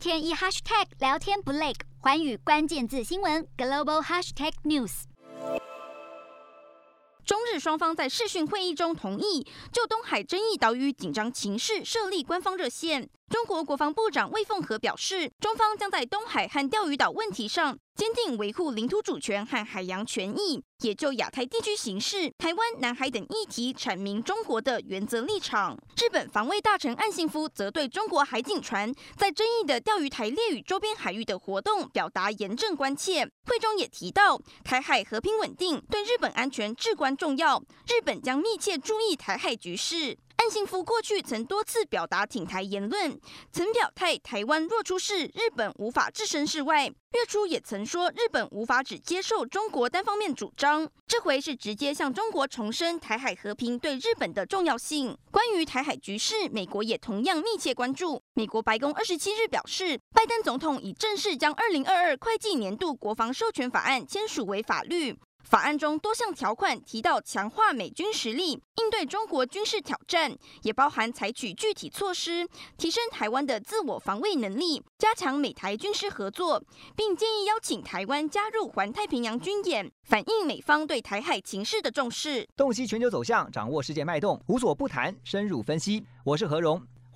天一 hashtag 聊天不累，环宇关键字新闻 global hashtag news。中日双方在视讯会议中同意就东海争议岛屿紧张情势设立官方热线。中国国防部长魏凤和表示，中方将在东海和钓鱼岛问题上坚定维护领土主权和海洋权益，也就亚太地区形势、台湾、南海等议题阐明中国的原则立场。日本防卫大臣岸信夫则对中国海警船在争议的钓鱼台列屿周边海域的活动表达严正关切。会中也提到，台海和平稳定对日本安全至关重要，日本将密切注意台海局势。岸信夫过去曾多次表达挺台言论，曾表态台湾若出事，日本无法置身事外。月初也曾说日本无法只接受中国单方面主张，这回是直接向中国重申台海和平对日本的重要性。关于台海局势，美国也同样密切关注。美国白宫二十七日表示，拜登总统已正式将二零二二会计年度国防授权法案签署为法律。法案中多项条款提到强化美军实力，应对中国军事挑战，也包含采取具体措施，提升台湾的自我防卫能力，加强美台军事合作，并建议邀请台湾加入环太平洋军演，反映美方对台海情势的重视。洞悉全球走向，掌握世界脉动，无所不谈，深入分析。我是何荣。